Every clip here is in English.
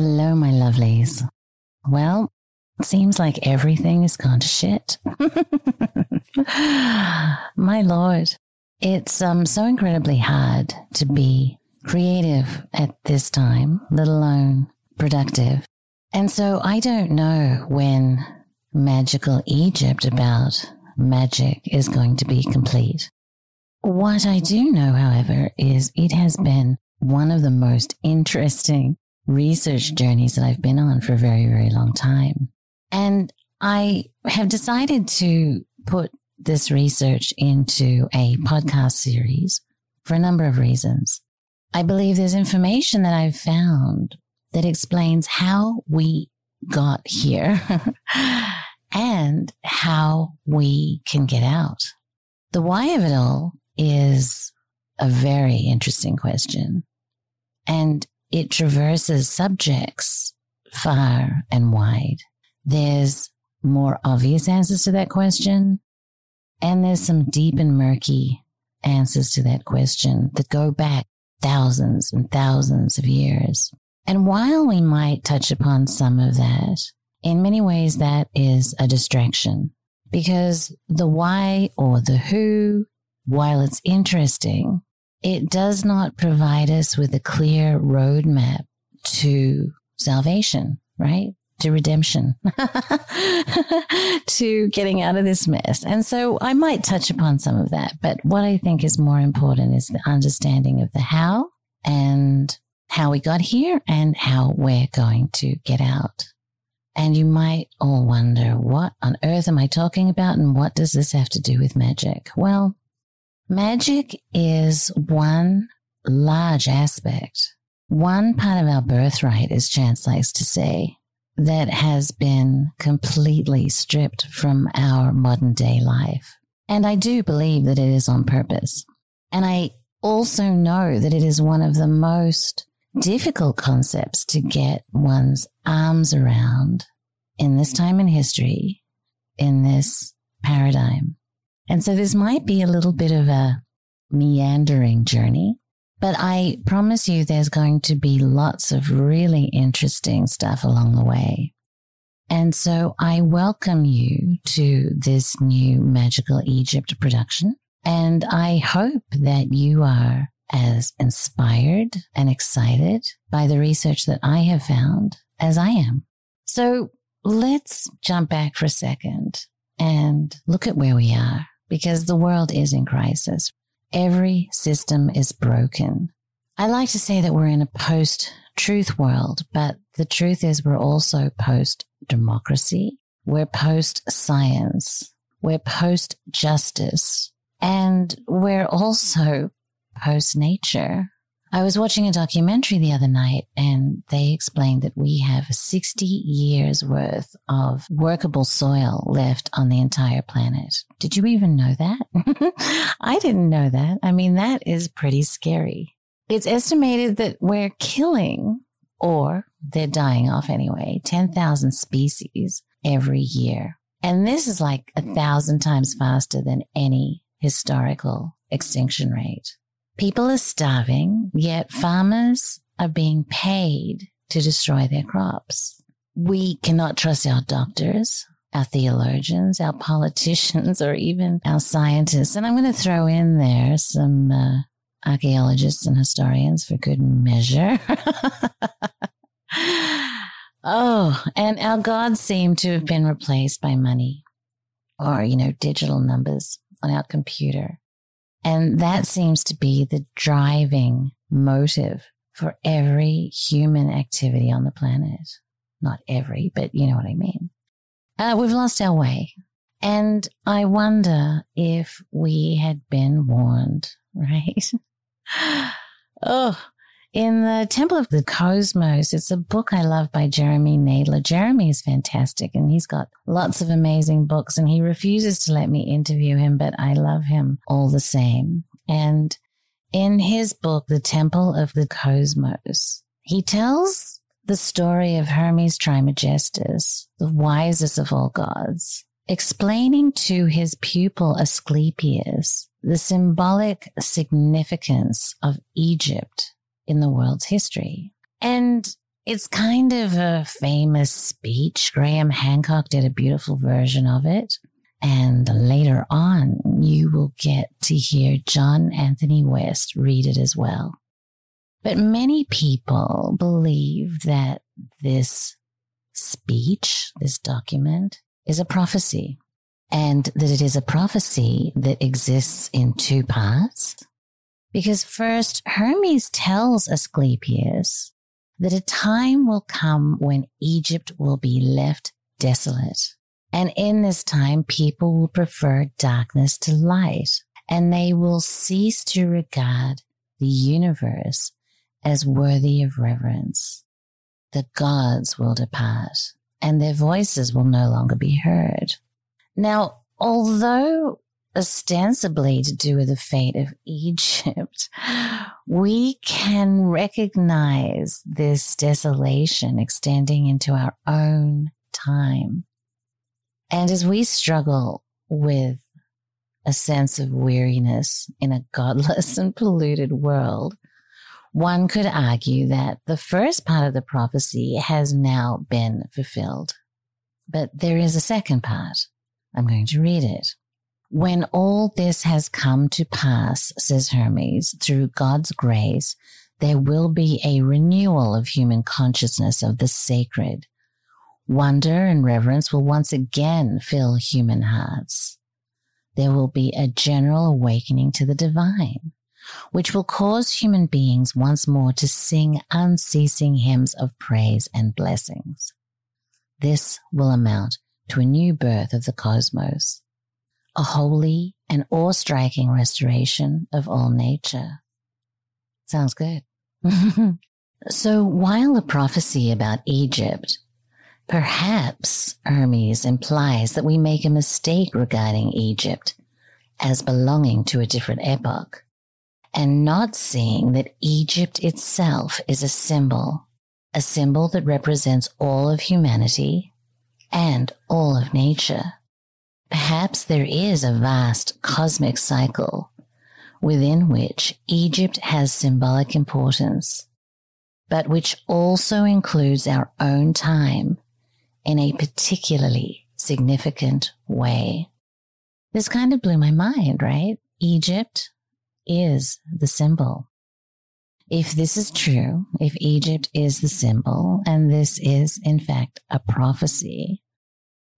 Hello, my lovelies. Well, it seems like everything is gone to shit. my lord, it's um, so incredibly hard to be creative at this time, let alone productive. And so I don't know when magical Egypt about magic is going to be complete. What I do know, however, is it has been one of the most interesting research journeys that I've been on for a very, very long time. And I have decided to put this research into a podcast series for a number of reasons. I believe there's information that I've found that explains how we got here and how we can get out. The why of it all is a very interesting question. And it traverses subjects far and wide. There's more obvious answers to that question, and there's some deep and murky answers to that question that go back thousands and thousands of years. And while we might touch upon some of that, in many ways that is a distraction because the why or the who, while it's interesting, it does not provide us with a clear roadmap to salvation, right? To redemption, to getting out of this mess. And so I might touch upon some of that. But what I think is more important is the understanding of the how and how we got here and how we're going to get out. And you might all wonder, what on earth am I talking about? And what does this have to do with magic? Well, Magic is one large aspect, one part of our birthright, as Chance likes to say, that has been completely stripped from our modern day life. And I do believe that it is on purpose. And I also know that it is one of the most difficult concepts to get one's arms around in this time in history, in this paradigm. And so this might be a little bit of a meandering journey, but I promise you there's going to be lots of really interesting stuff along the way. And so I welcome you to this new Magical Egypt production. And I hope that you are as inspired and excited by the research that I have found as I am. So let's jump back for a second and look at where we are because the world is in crisis. Every system is broken. I like to say that we're in a post truth world, but the truth is we're also post democracy. We're post science. We're post justice. And we're also post nature. I was watching a documentary the other night and they explained that we have 60 years worth of workable soil left on the entire planet. Did you even know that? I didn't know that. I mean, that is pretty scary. It's estimated that we're killing, or they're dying off anyway, 10,000 species every year. And this is like a thousand times faster than any historical extinction rate. People are starving, yet farmers are being paid to destroy their crops. We cannot trust our doctors, our theologians, our politicians, or even our scientists. And I'm going to throw in there some uh, archaeologists and historians for good measure. oh, and our gods seem to have been replaced by money or, you know, digital numbers on our computer. And that seems to be the driving motive for every human activity on the planet. Not every, but you know what I mean. Uh, we've lost our way. And I wonder if we had been warned, right? oh, in the Temple of the Cosmos, it's a book I love by Jeremy Nadler. Jeremy is fantastic and he's got lots of amazing books and he refuses to let me interview him, but I love him all the same. And in his book, The Temple of the Cosmos, he tells the story of Hermes Trismegistus, the wisest of all gods, explaining to his pupil Asclepius the symbolic significance of Egypt in the world's history. And It's kind of a famous speech. Graham Hancock did a beautiful version of it. And later on, you will get to hear John Anthony West read it as well. But many people believe that this speech, this document, is a prophecy and that it is a prophecy that exists in two parts. Because first, Hermes tells Asclepius that a time will come when Egypt will be left desolate. And in this time, people will prefer darkness to light, and they will cease to regard the universe as worthy of reverence. The gods will depart, and their voices will no longer be heard. Now, although ostensibly to do with the fate of Egypt, we can recognize this desolation extending into our own time. And as we struggle with a sense of weariness in a godless and polluted world, one could argue that the first part of the prophecy has now been fulfilled. But there is a second part. I'm going to read it. When all this has come to pass, says Hermes, through God's grace, there will be a renewal of human consciousness of the sacred. Wonder and reverence will once again fill human hearts. There will be a general awakening to the divine, which will cause human beings once more to sing unceasing hymns of praise and blessings. This will amount to a new birth of the cosmos a holy and awe striking restoration of all nature. Sounds good. so while the prophecy about Egypt Perhaps Hermes implies that we make a mistake regarding Egypt as belonging to a different epoch and not seeing that Egypt itself is a symbol, a symbol that represents all of humanity and all of nature. Perhaps there is a vast cosmic cycle within which Egypt has symbolic importance, but which also includes our own time in a particularly significant way. This kind of blew my mind, right? Egypt is the symbol. If this is true, if Egypt is the symbol, and this is in fact a prophecy,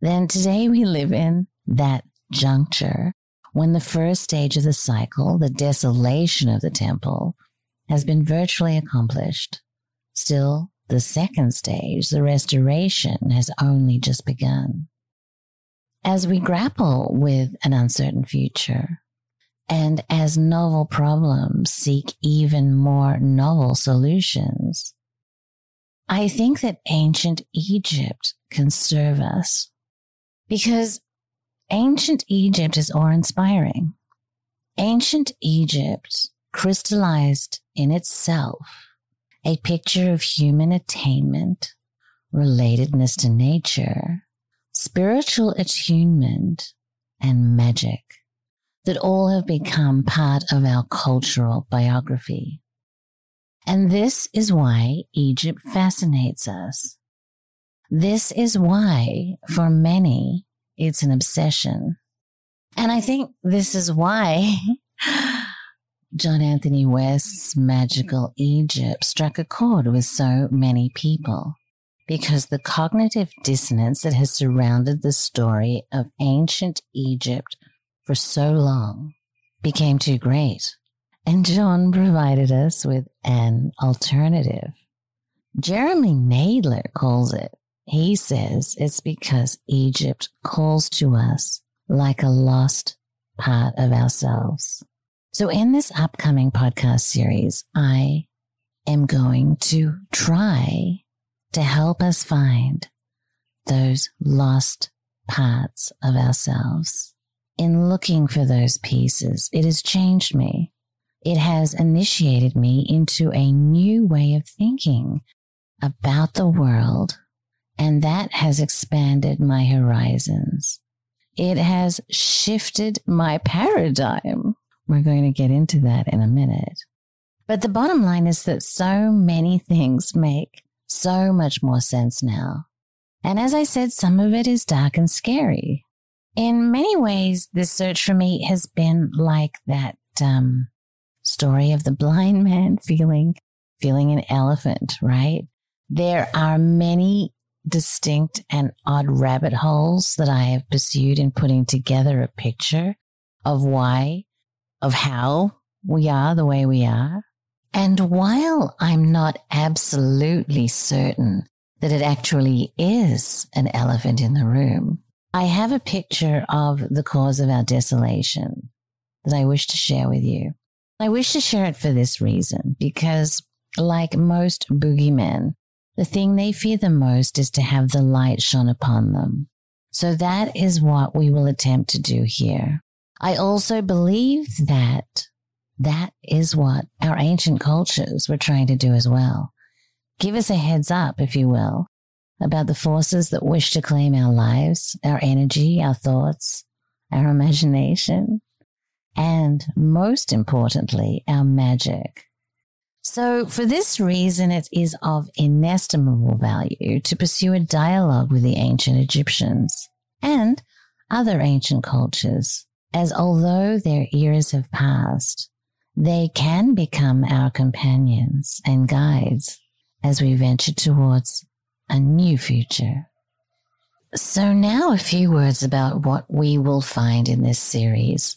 then today we live in that juncture when the first stage of the cycle, the desolation of the temple, has been virtually accomplished. Still, the second stage, the restoration, has only just begun. As we grapple with an uncertain future, and as novel problems seek even more novel solutions, I think that ancient Egypt can serve us because ancient Egypt is awe inspiring. Ancient Egypt crystallized in itself a picture of human attainment, relatedness to nature, spiritual attunement, and magic that all have become part of our cultural biography. And this is why Egypt fascinates us. This is why, for many, it's an obsession. And I think this is why John Anthony West's magical Egypt struck a chord with so many people. Because the cognitive dissonance that has surrounded the story of ancient Egypt for so long became too great. And John provided us with an alternative. Jeremy Nadler calls it he says it's because Egypt calls to us like a lost part of ourselves. So in this upcoming podcast series, I am going to try to help us find those lost parts of ourselves. In looking for those pieces, it has changed me. It has initiated me into a new way of thinking about the world and that has expanded my horizons. It has shifted my paradigm. We're going to get into that in a minute. But the bottom line is that so many things make so much more sense now. And as I said, some of it is dark and scary. In many ways, this search for me has been like that um, story of the blind man feeling feeling an elephant, right? There are many distinct and odd rabbit holes that I have pursued in putting together a picture of why, of how we are the way we are. And while I'm not absolutely certain that it actually is an elephant in the room, I have a picture of the cause of our desolation that I wish to share with you. I wish to share it for this reason because, like most boogeymen, the thing they fear the most is to have the light shone upon them. So that is what we will attempt to do here. I also believe that that is what our ancient cultures were trying to do as well. Give us a heads up, if you will, about the forces that wish to claim our lives, our energy, our thoughts, our imagination, and most importantly, our magic. So, for this reason, it is of inestimable value to pursue a dialogue with the ancient Egyptians and other ancient cultures, as although their eras have passed, they can become our companions and guides as we venture towards a new future. So, now a few words about what we will find in this series.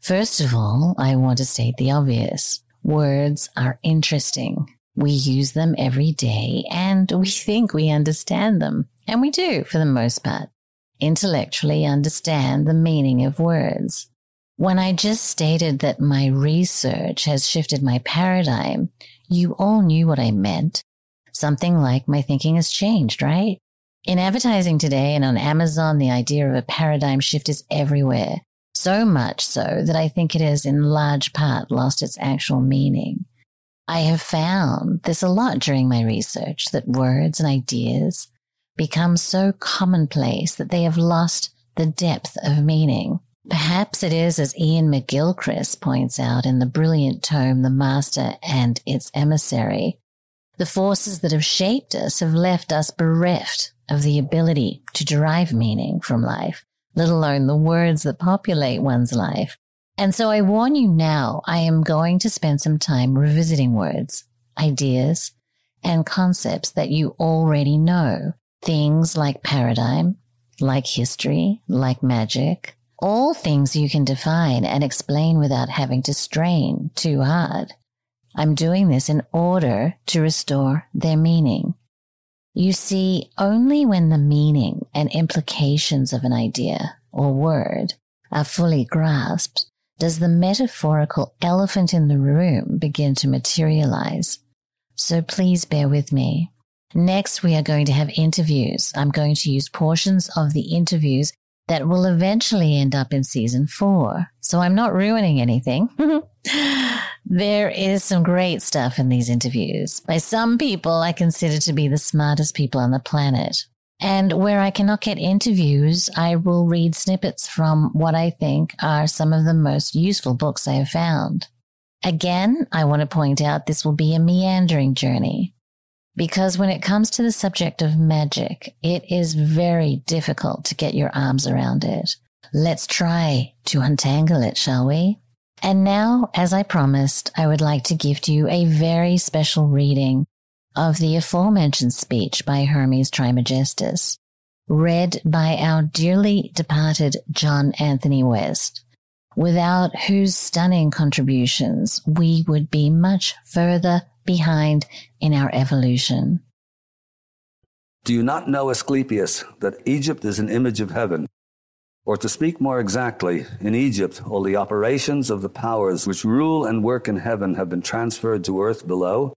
First of all, I want to state the obvious. Words are interesting. We use them every day and we think we understand them. And we do for the most part. Intellectually understand the meaning of words. When I just stated that my research has shifted my paradigm, you all knew what I meant. Something like my thinking has changed, right? In advertising today and on Amazon, the idea of a paradigm shift is everywhere so much so that I think it has in large part lost its actual meaning. I have found this a lot during my research that words and ideas become so commonplace that they have lost the depth of meaning. Perhaps it is as Ian McGilchrist points out in the brilliant tome The Master and Its Emissary. The forces that have shaped us have left us bereft of the ability to derive meaning from life let alone the words that populate one's life. And so I warn you now, I am going to spend some time revisiting words, ideas, and concepts that you already know. Things like paradigm, like history, like magic, all things you can define and explain without having to strain too hard. I'm doing this in order to restore their meaning. You see, only when the meaning and implications of an idea or word are fully grasped does the metaphorical elephant in the room begin to materialize. So please bear with me. Next, we are going to have interviews. I'm going to use portions of the interviews that will eventually end up in season four. So I'm not ruining anything. there is some great stuff in these interviews by some people I consider to be the smartest people on the planet. And where I cannot get interviews, I will read snippets from what I think are some of the most useful books I have found. Again, I want to point out this will be a meandering journey. Because when it comes to the subject of magic, it is very difficult to get your arms around it. Let's try to untangle it, shall we? And now, as I promised, I would like to give to you a very special reading of the aforementioned speech by Hermes Trismegistus, read by our dearly departed John Anthony West, without whose stunning contributions we would be much further behind in our evolution. Do you not know, Asclepius, that Egypt is an image of heaven? Or to speak more exactly, in Egypt, all the operations of the powers which rule and work in heaven have been transferred to earth below.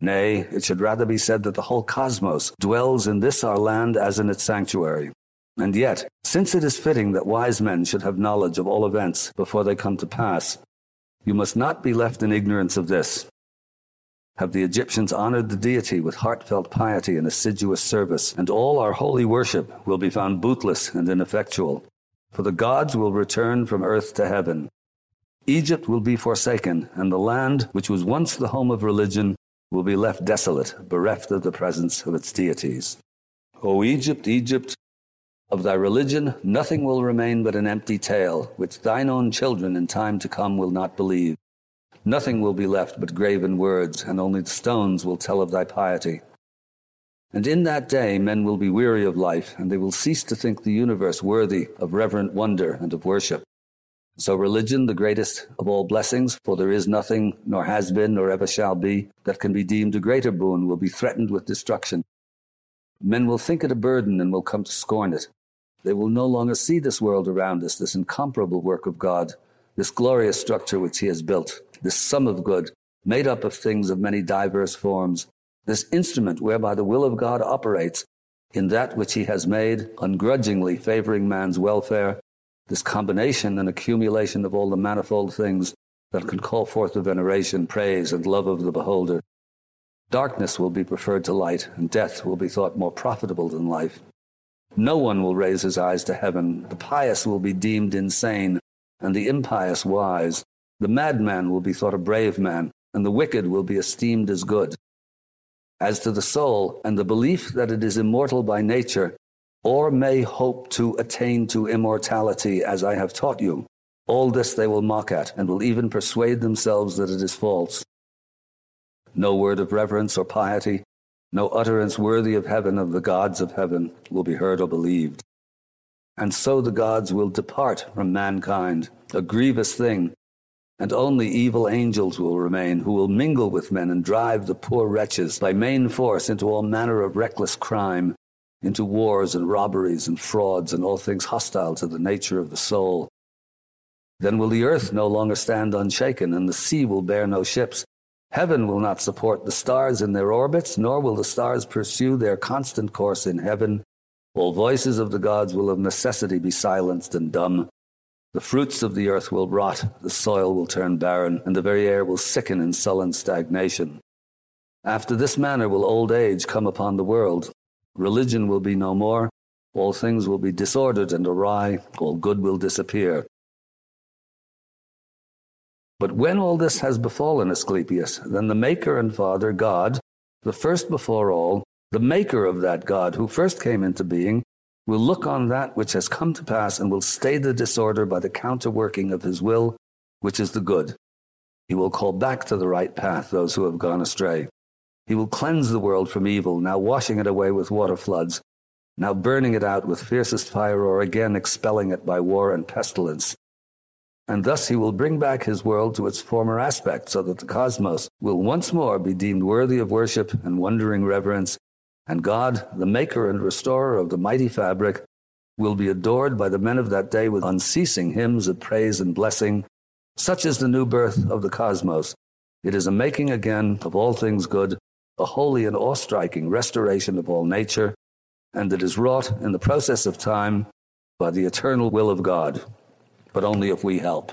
Nay, it should rather be said that the whole cosmos dwells in this our land as in its sanctuary. And yet, since it is fitting that wise men should have knowledge of all events before they come to pass, you must not be left in ignorance of this, have the Egyptians honored the deity with heartfelt piety and assiduous service, and all our holy worship will be found bootless and ineffectual. For the gods will return from earth to heaven. Egypt will be forsaken, and the land, which was once the home of religion, will be left desolate, bereft of the presence of its deities. O Egypt, Egypt, of thy religion nothing will remain but an empty tale, which thine own children in time to come will not believe. Nothing will be left but graven words, and only stones will tell of thy piety. And in that day men will be weary of life, and they will cease to think the universe worthy of reverent wonder and of worship. So religion, the greatest of all blessings, for there is nothing, nor has been, nor ever shall be, that can be deemed a greater boon, will be threatened with destruction. Men will think it a burden and will come to scorn it. They will no longer see this world around us, this incomparable work of God, this glorious structure which He has built, this sum of good, made up of things of many diverse forms, this instrument whereby the will of God operates in that which He has made, ungrudgingly favoring man's welfare this combination and accumulation of all the manifold things that can call forth the veneration, praise, and love of the beholder. Darkness will be preferred to light, and death will be thought more profitable than life. No one will raise his eyes to heaven. The pious will be deemed insane, and the impious wise. The madman will be thought a brave man, and the wicked will be esteemed as good. As to the soul and the belief that it is immortal by nature, or may hope to attain to immortality as I have taught you. All this they will mock at, and will even persuade themselves that it is false. No word of reverence or piety, no utterance worthy of heaven of the gods of heaven will be heard or believed. And so the gods will depart from mankind, a grievous thing, and only evil angels will remain, who will mingle with men and drive the poor wretches by main force into all manner of reckless crime, into wars and robberies and frauds and all things hostile to the nature of the soul. Then will the earth no longer stand unshaken, and the sea will bear no ships. Heaven will not support the stars in their orbits, nor will the stars pursue their constant course in heaven. All voices of the gods will of necessity be silenced and dumb. The fruits of the earth will rot, the soil will turn barren, and the very air will sicken in sullen stagnation. After this manner will old age come upon the world, Religion will be no more. All things will be disordered and awry. All good will disappear. But when all this has befallen Asclepius, then the Maker and Father, God, the first before all, the Maker of that God who first came into being, will look on that which has come to pass and will stay the disorder by the counterworking of his will, which is the good. He will call back to the right path those who have gone astray. He will cleanse the world from evil, now washing it away with water floods, now burning it out with fiercest fire, or again expelling it by war and pestilence. And thus he will bring back his world to its former aspect, so that the cosmos will once more be deemed worthy of worship and wondering reverence, and God, the maker and restorer of the mighty fabric, will be adored by the men of that day with unceasing hymns of praise and blessing. Such is the new birth of the cosmos. It is a making again of all things good, a holy and awe striking restoration of all nature, and it is wrought in the process of time by the eternal will of God, but only if we help.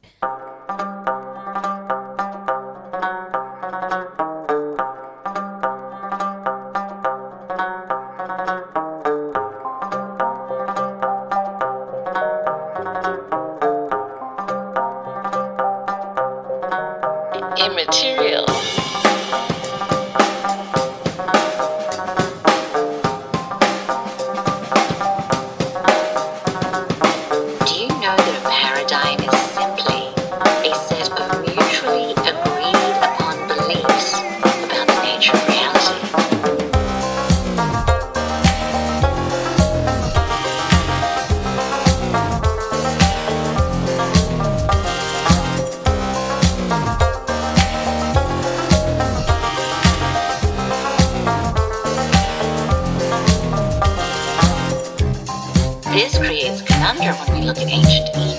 conundrum when we look at ancient